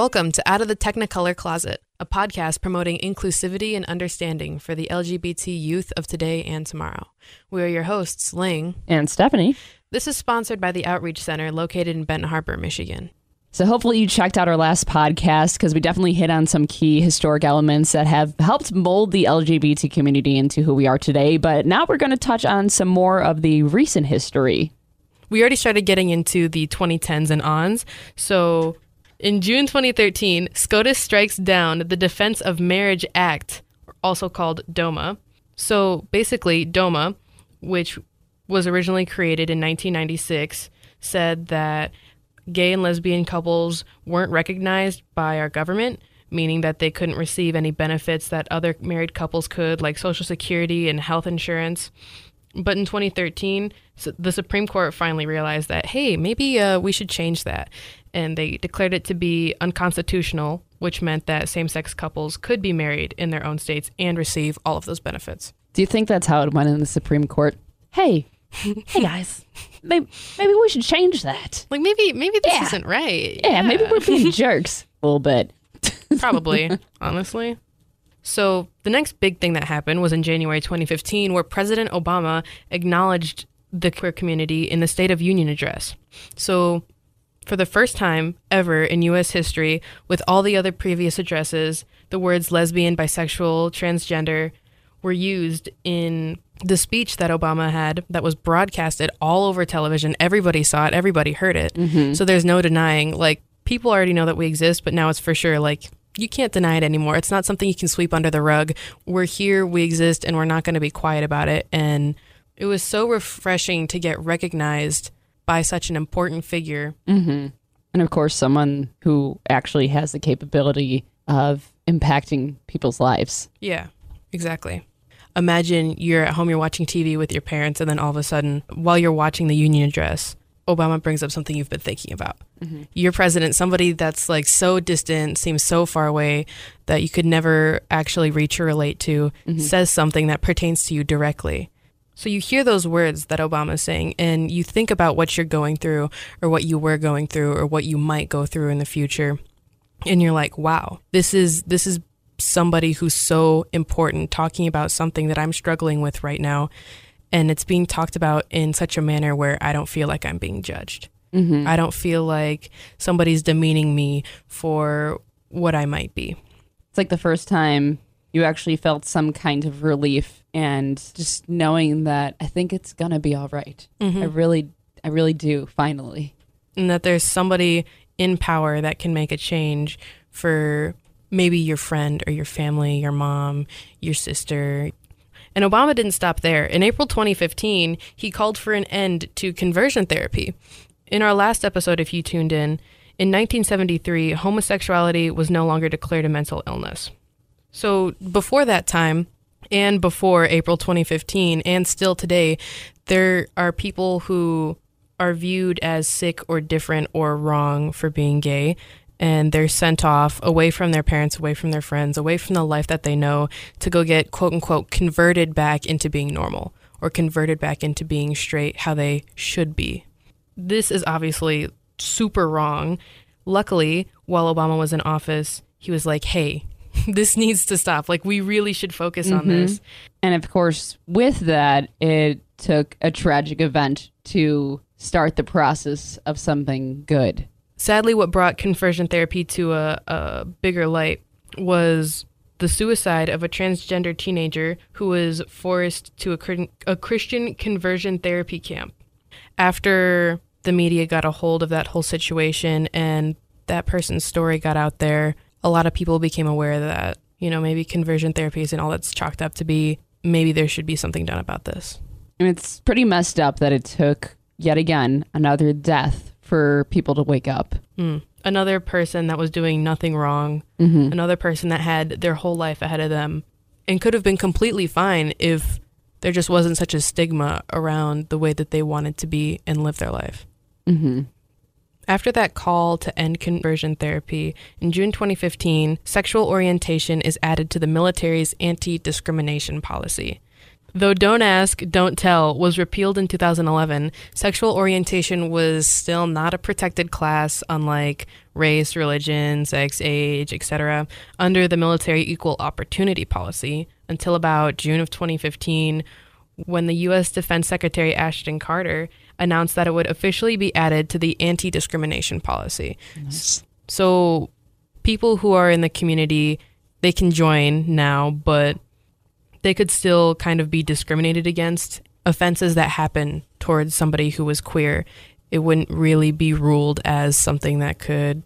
Welcome to Out of the Technicolor Closet, a podcast promoting inclusivity and understanding for the LGBT youth of today and tomorrow. We are your hosts, Ling. And Stephanie. This is sponsored by the Outreach Center located in Benton Harbor, Michigan. So hopefully you checked out our last podcast because we definitely hit on some key historic elements that have helped mold the LGBT community into who we are today. But now we're going to touch on some more of the recent history. We already started getting into the 2010s and ons. So in June 2013, SCOTUS strikes down the Defense of Marriage Act, also called DOMA. So basically, DOMA, which was originally created in 1996, said that gay and lesbian couples weren't recognized by our government, meaning that they couldn't receive any benefits that other married couples could, like Social Security and health insurance. But in 2013, the Supreme Court finally realized that, hey, maybe uh, we should change that. And they declared it to be unconstitutional, which meant that same sex couples could be married in their own states and receive all of those benefits. Do you think that's how it went in the Supreme Court? Hey, hey guys, maybe, maybe we should change that. Like maybe maybe this yeah. isn't right. Yeah, yeah, maybe we're being jerks a little bit. Probably, honestly. So the next big thing that happened was in January 2015, where President Obama acknowledged the queer community in the State of Union address. So for the first time ever in U.S. history, with all the other previous addresses, the words lesbian, bisexual, transgender were used in the speech that Obama had that was broadcasted all over television. Everybody saw it, everybody heard it. Mm-hmm. So there's no denying, like, people already know that we exist, but now it's for sure, like, you can't deny it anymore. It's not something you can sweep under the rug. We're here, we exist, and we're not going to be quiet about it. And it was so refreshing to get recognized by such an important figure. Mm-hmm. And of course, someone who actually has the capability of impacting people's lives. Yeah, exactly imagine you're at home, you're watching TV with your parents, and then all of a sudden, while you're watching the Union address, Obama brings up something you've been thinking about. Mm-hmm. Your president, somebody that's like so distant, seems so far away that you could never actually reach or relate to, mm-hmm. says something that pertains to you directly. So you hear those words that Obama's saying, and you think about what you're going through, or what you were going through, or what you might go through in the future, and you're like, "Wow, this is this is somebody who's so important talking about something that I'm struggling with right now. And it's being talked about in such a manner where I don't feel like I'm being judged. Mm-hmm. I don't feel like somebody's demeaning me for what I might be. It's like the first time you actually felt some kind of relief and just knowing that I think it's going to be all right. mm-hmm. I really, I really do, finally. And that there's somebody in power that can make a change for maybe your friend or your family, your mom, your sister. And Obama didn't stop there. In April 2015, he called for an end to conversion therapy. In our last episode, if you tuned in, in 1973, homosexuality was no longer declared a mental illness. So before that time, and before April 2015, and still today, there are people who are viewed as sick or different or wrong for being gay and they're sent off away from their parents, away from their friends, away from the life that they know to go get quote unquote converted back into being normal or converted back into being straight how they should be. This is obviously super wrong. Luckily, while Obama was in office, he was like, hey, this needs to stop. Like, we really should focus mm-hmm. on this. And of course, with that, it took a tragic event to start the process of something good. Sadly, what brought conversion therapy to a, a bigger light was the suicide of a transgender teenager who was forced to a, a Christian conversion therapy camp. After the media got a hold of that whole situation and that person's story got out there, a lot of people became aware that, you know, maybe conversion therapy isn't all that's chalked up to be. Maybe there should be something done about this. And it's pretty messed up that it took, yet again, another death for people to wake up. Mm. Another person that was doing nothing wrong, mm-hmm. another person that had their whole life ahead of them and could have been completely fine if there just wasn't such a stigma around the way that they wanted to be and live their life. Mm-hmm. After that call to end conversion therapy, in June 2015, sexual orientation is added to the military's anti discrimination policy. Though Don't Ask, Don't Tell was repealed in 2011, sexual orientation was still not a protected class, unlike race, religion, sex, age, etc., under the military equal opportunity policy until about June of 2015, when the U.S. Defense Secretary Ashton Carter announced that it would officially be added to the anti discrimination policy. Nice. So people who are in the community, they can join now, but they could still kind of be discriminated against. Offenses that happen towards somebody who was queer, it wouldn't really be ruled as something that could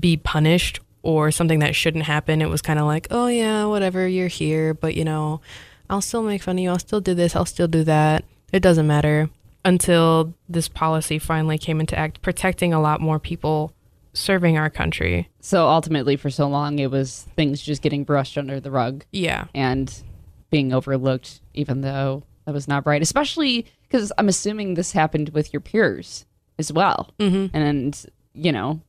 be punished or something that shouldn't happen. It was kind of like, oh, yeah, whatever, you're here, but you know, I'll still make fun of you. I'll still do this. I'll still do that. It doesn't matter until this policy finally came into act, protecting a lot more people serving our country. So ultimately, for so long, it was things just getting brushed under the rug Yeah. and being overlooked, even though that was not right. Especially because I'm assuming this happened with your peers as well. Mm-hmm. And, you know,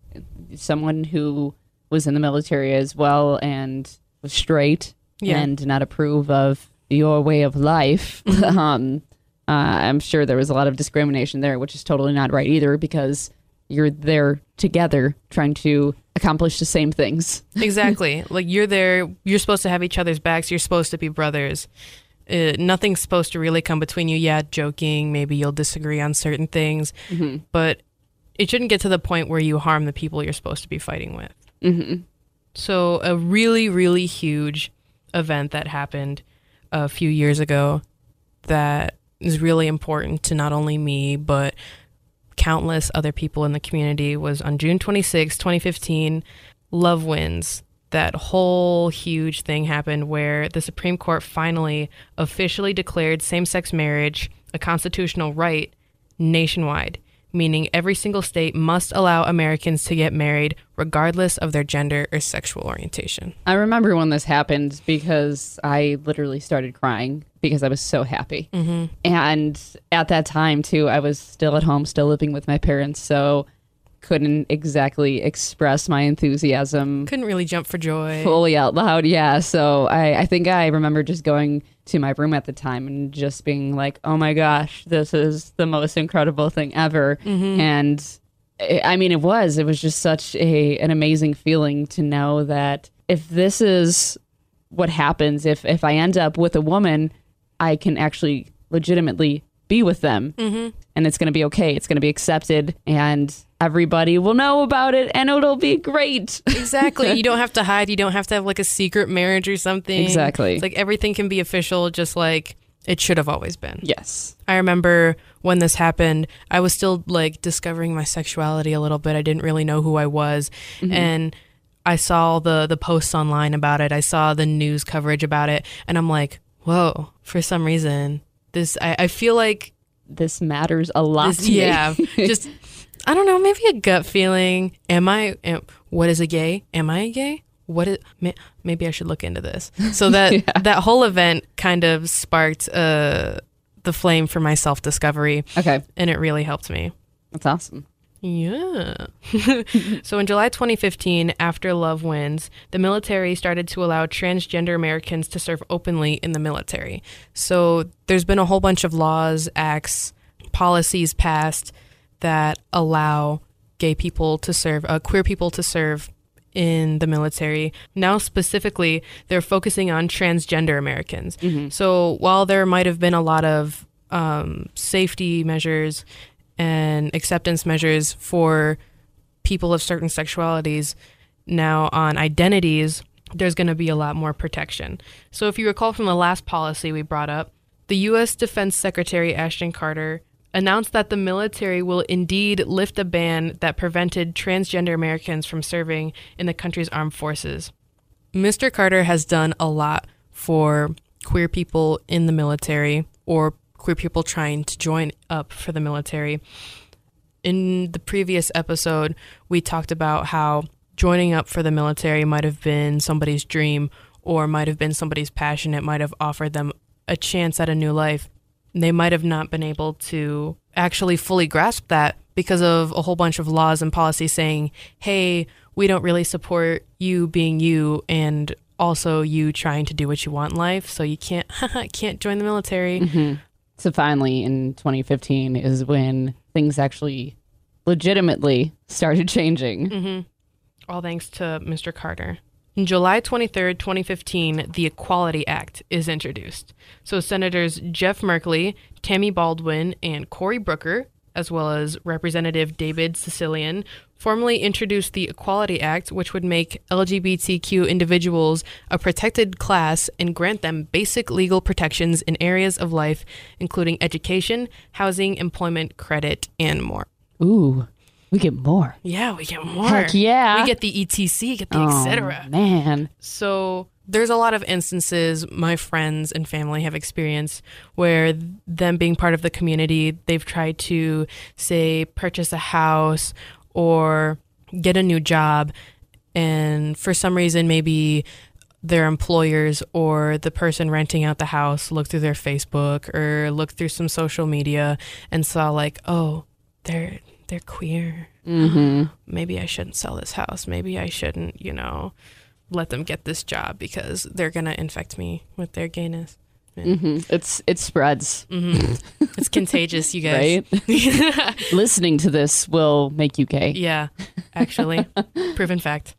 someone who was in the military as well and was straight Yeah. and did not approve of your way of life. um, uh, I'm sure there was a lot of discrimination there, which is totally not right either because you're there together trying to accomplish the same things. exactly. like you're there, you're supposed to have each other's backs. You're supposed to be brothers. Uh, nothing's supposed to really come between you. Yeah, joking. Maybe you'll disagree on certain things, Mm-hmm. but it shouldn't get to the point where you harm the people you're supposed to be fighting with. Mm-hmm. So, a really, really huge event that happened a few years ago that is really important to not only me, but countless other people in the community was on June 26, 2015. Love Wins. That whole huge thing happened where the Supreme Court finally officially declared same sex marriage a constitutional right nationwide, meaning every single state must allow Americans to get married regardless of their gender or sexual orientation. I remember when this happened because I literally started crying because I was so happy. Mm-hmm. And at that time, too, I was still at home, still living with my parents. So couldn't exactly express my enthusiasm Couldn't really jump for joy. fully out loud. Yeah. So I, I think I remember just going to my room at the time and just being like, oh my gosh, this is the most incredible thing ever. And I I mean, it was. It was just such a an amazing feeling to know that if this is what happens, if if I end up with a woman, I can actually legitimately be with them, Mm-hmm. and it's going to be okay. It's going to be accepted, and everybody will know about it, and it'll be great. Exactly. you don't have to hide. You don't have to have like a secret marriage or something. Exactly. It's like everything can be official, just like it should have always been. yes. I remember when this happened, I was still like discovering my sexuality a little bit. I didn't really know who I was. Mm-hmm. And I saw the the posts online about it. I saw the news coverage about it and I'm like, "Whoa, for some reason, this I, I feel like This matters a lot this, yeah, just I don't know, maybe a gut feeling. Am I am, what is a gay? Am I a gay? What is may, maybe I should look into this. So that that whole event kind of sparked uh the flame for my self-discovery Okay, and it really helped me. that's awesome. Yeah. so in July 2015, after Love Wins, the military started to allow transgender Americans to serve openly in the military. So there's been a whole bunch of laws, acts, policies passed that allow gay people to serve, uh, queer people to serve in the military. Now, specifically, they're focusing on transgender Americans. So while there might have been a lot of um, safety measures and acceptance measures for people of certain sexualities, now on identities, there's going to be a lot more protection. So, if you recall from the last policy we brought up, the U.S. Defense Secretary Ashton Carter announced that the military will indeed lift a ban that prevented transgender Americans from serving in the country's armed forces. Mr. Carter has done a lot for queer people in the military or queer people trying to join up for the military. In the previous episode, we talked about how joining up for the military might have been somebody's dream or might have been somebody's passion. It might have offered them a chance at a new life. They might have not been able to actually fully grasp that because of a whole bunch of laws and policies saying, hey, we don't really support you being you and also you trying to do what you want in life. So you can't can't join the military. Mm-hmm. So finally, in 2015, is when things actually legitimately started changing. Mm-hmm. All thanks to Mr. Carter. In July 23rd, 2015, the Equality Act is introduced. So Senators Jeff Merkley, Tammy Baldwin, and Cory Booker, as well as Representative David Cicilline, formally introduced the Equality Act, which would make LGBTQ individuals a protected class and grant them basic legal protections in areas of life, including education, housing, employment, credit, and more. Ooh, we get more. Yeah, we get more. Heck yeah. We get the ETC, get the Oh, etc. Man. So there's a lot of instances my friends and family have experienced where them being part of the community, they've tried to say purchase a house or get a new job and for some reason maybe their employers or the person renting out the house looked through their Facebook or looked through some social media and saw like, "Oh, they're they're queer." Mm-hmm. maybe I shouldn't sell this house. Maybe I shouldn't, you know, let them get this job because they're going to infect me with their gayness. Mm-hmm. It's it spreads, hmm it's contagious, you guys. right? Listening to this will make you gay. yeah, actually, proven fact.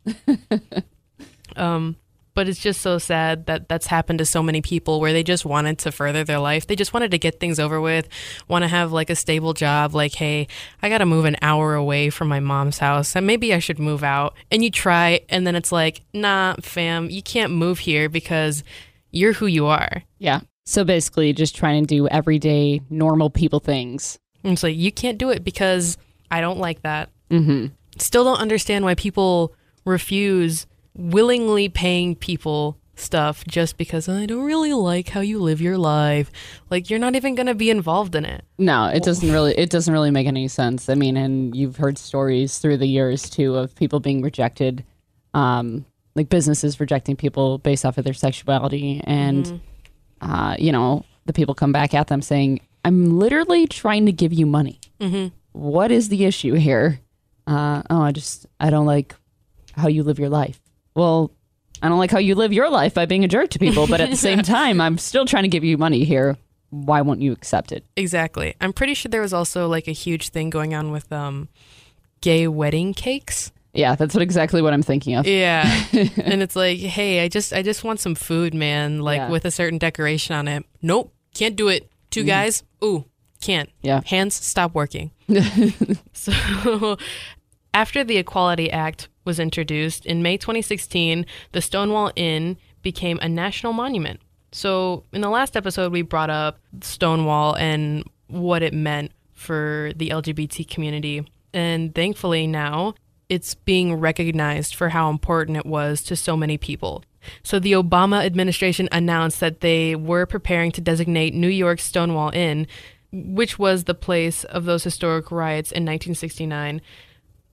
Um, but it's just so sad that that's happened to so many people where they just wanted to further their life. They just wanted to get things over with, want to have like a stable job. Like, hey, I got to move an hour away from my mom's house and maybe I should move out. And you try, and then it's like, nah, fam, you can't move here because you're who you are. Yeah. So basically, just trying to do everyday normal people things. And it's like, you can't do it because I don't like that. Mm-hmm. Still don't understand why people refuse willingly paying people stuff just because I don't really like how you live your life. Like you're not even going to be involved in it. No, it doesn't really. It doesn't really make any sense. I mean, and you've heard stories through the years too of people being rejected, um, like businesses rejecting people based off of their sexuality, and uh, you know, the people come back at them saying, "I'm literally trying to give you money. hmm What is the issue here? Uh, oh, I just I don't like how you live your life. Well." I don't like how you live your life by being a jerk to people, but at the same time, I'm still trying to give you money here. Why won't you accept it? Exactly. I'm pretty sure there was also like a huge thing going on with um gay wedding cakes. Yeah, that's what exactly what I'm thinking of. Yeah. and it's like, "Hey, I just I just want some food, man, like Yeah. with a certain decoration on it." Nope, can't do it. Two guys? Ooh, can't. Yeah. Hands stop working. so after the Equality Act was introduced in May 2016, the Stonewall Inn became a national monument. So in the last episode we brought up Stonewall and what it meant for the LGBT community. And thankfully now it's being recognized for how important it was to so many people. So the Obama administration announced that they were preparing to designate New York's Stonewall Inn, which was the place of those historic riots in 1969.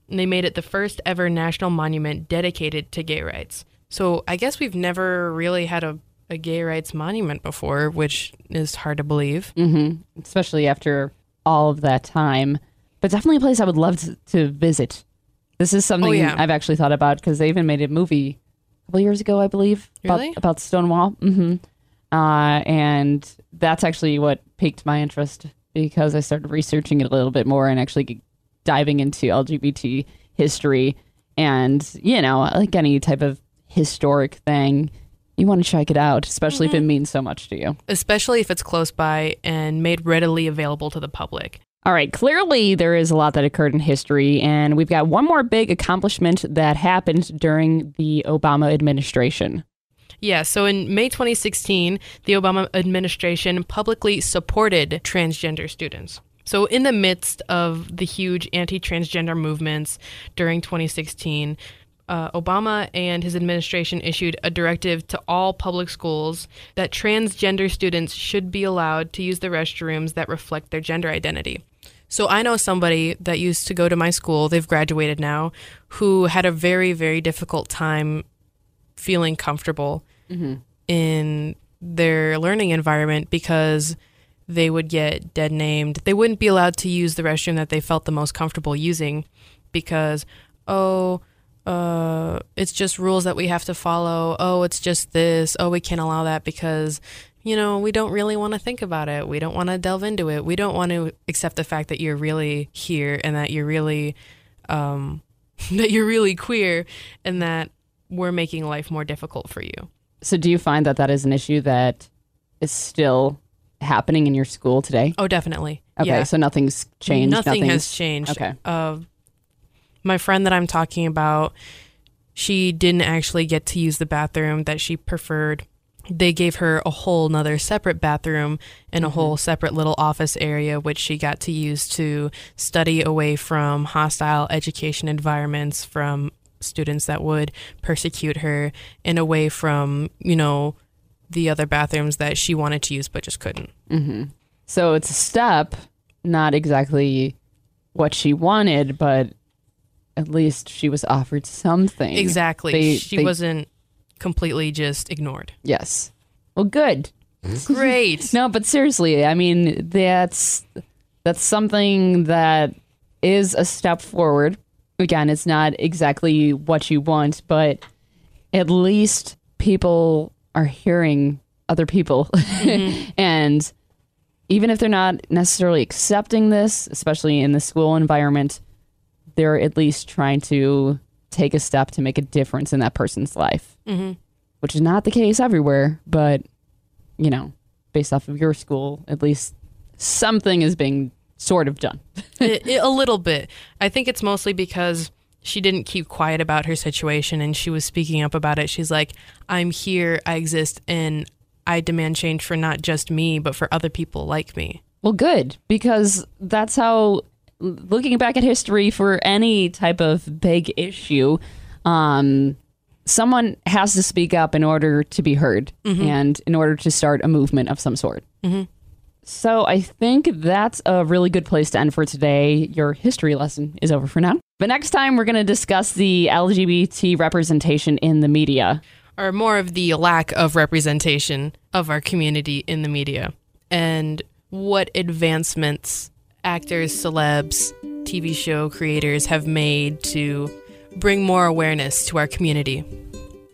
They made it the first ever national monument dedicated to gay rights. So I guess we've never really had a, a gay rights monument before, which is hard to believe. hmm Especially after all of that time. But definitely a place I would love to, to visit. This is something Oh, yeah. I've actually thought about because they even made a movie a couple years ago, I believe, Really? about, about Stonewall. hmm Uh, and that's actually what piqued my interest because I started researching it a little bit more and actually diving into LGBT history and, you know, like any type of historic thing. You want to check it out, especially Mm-hmm. if it means so much to you. especially if it's close by and made readily available to the public. All right, clearly there is a lot that occurred in history, and we've got one more big accomplishment that happened during the Obama administration. Yeah, so in May 2016, the Obama administration publicly supported transgender students. So, in the midst of the huge anti transgender movements during 2016, uh, Obama and his administration issued a directive to all public schools that transgender students should be allowed to use the restrooms that reflect their gender identity. So I know somebody that used to go to my school, they've graduated now, who had a very, very difficult time feeling comfortable in their learning environment because they would get dead named. They wouldn't be allowed to use the restroom that they felt the most comfortable using because, oh, uh, it's just rules that we have to follow. Oh, it's just this. Oh, we can't allow that because, you know, we don't really want to think about it. We don't want to delve into it. We don't want to accept the fact that you're really here and that you're really, um, that you're really queer and that we're making life more difficult for you. So, do you find that that is an issue that is still happening in your school today? Oh, definitely. Okay, yeah. so nothing's changed. Nothing has nothing's- changed. Okay. Uh, my friend that I'm talking about, she didn't actually get to use the bathroom that she preferred. They gave her a whole nother separate bathroom and a whole separate little office area, which she got to use to study away from hostile education environments, from students that would persecute her, and away from, you know, the other bathrooms that she wanted to use but just couldn't. Mm-hmm. So it's a step, not exactly what she wanted, but at least she was offered something. Exactly. They- she they- wasn't completely just ignored. Yes. Well, good. Hmm? Great. No, but seriously, I mean that's that's something that is a step forward. Again, it's not exactly what you want, but at least people are hearing other people. and even if they're not necessarily accepting this, especially in the school environment, they're at least trying to take a step to make a difference in that person's life, hmm which is not the case everywhere. But, you know, based off of your school, at least something is being sort of done. It- it- a little bit. I think it's mostly because she didn't keep quiet about her situation and she was speaking up about it. She's like, I'm here, I exist, and I demand change for not just me, but for other people like me. Well, good, because that's how, looking back at history for any type of big issue, um, someone has to speak up in order to be heard and in order to start a movement of some sort. So I think that's a really good place to end for today. Your history lesson is over for now. But next time, we're going to discuss the LGBT representation in the media. or more of the lack of representation of our community in the media and what advancements actors, celebs, TV show creators have made to bring more awareness to our community.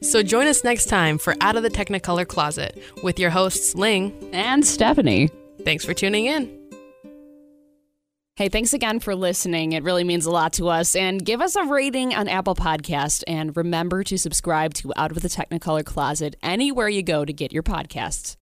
So join us next time for Out of the Technicolor Closet with your hosts Ling. And Stephanie. Thanks for tuning in. Hey, thanks again for listening. It really means a lot to us. And give us a rating on Apple Podcast. And remember to subscribe to Out of the Technicolor Closet anywhere you go to get your podcasts.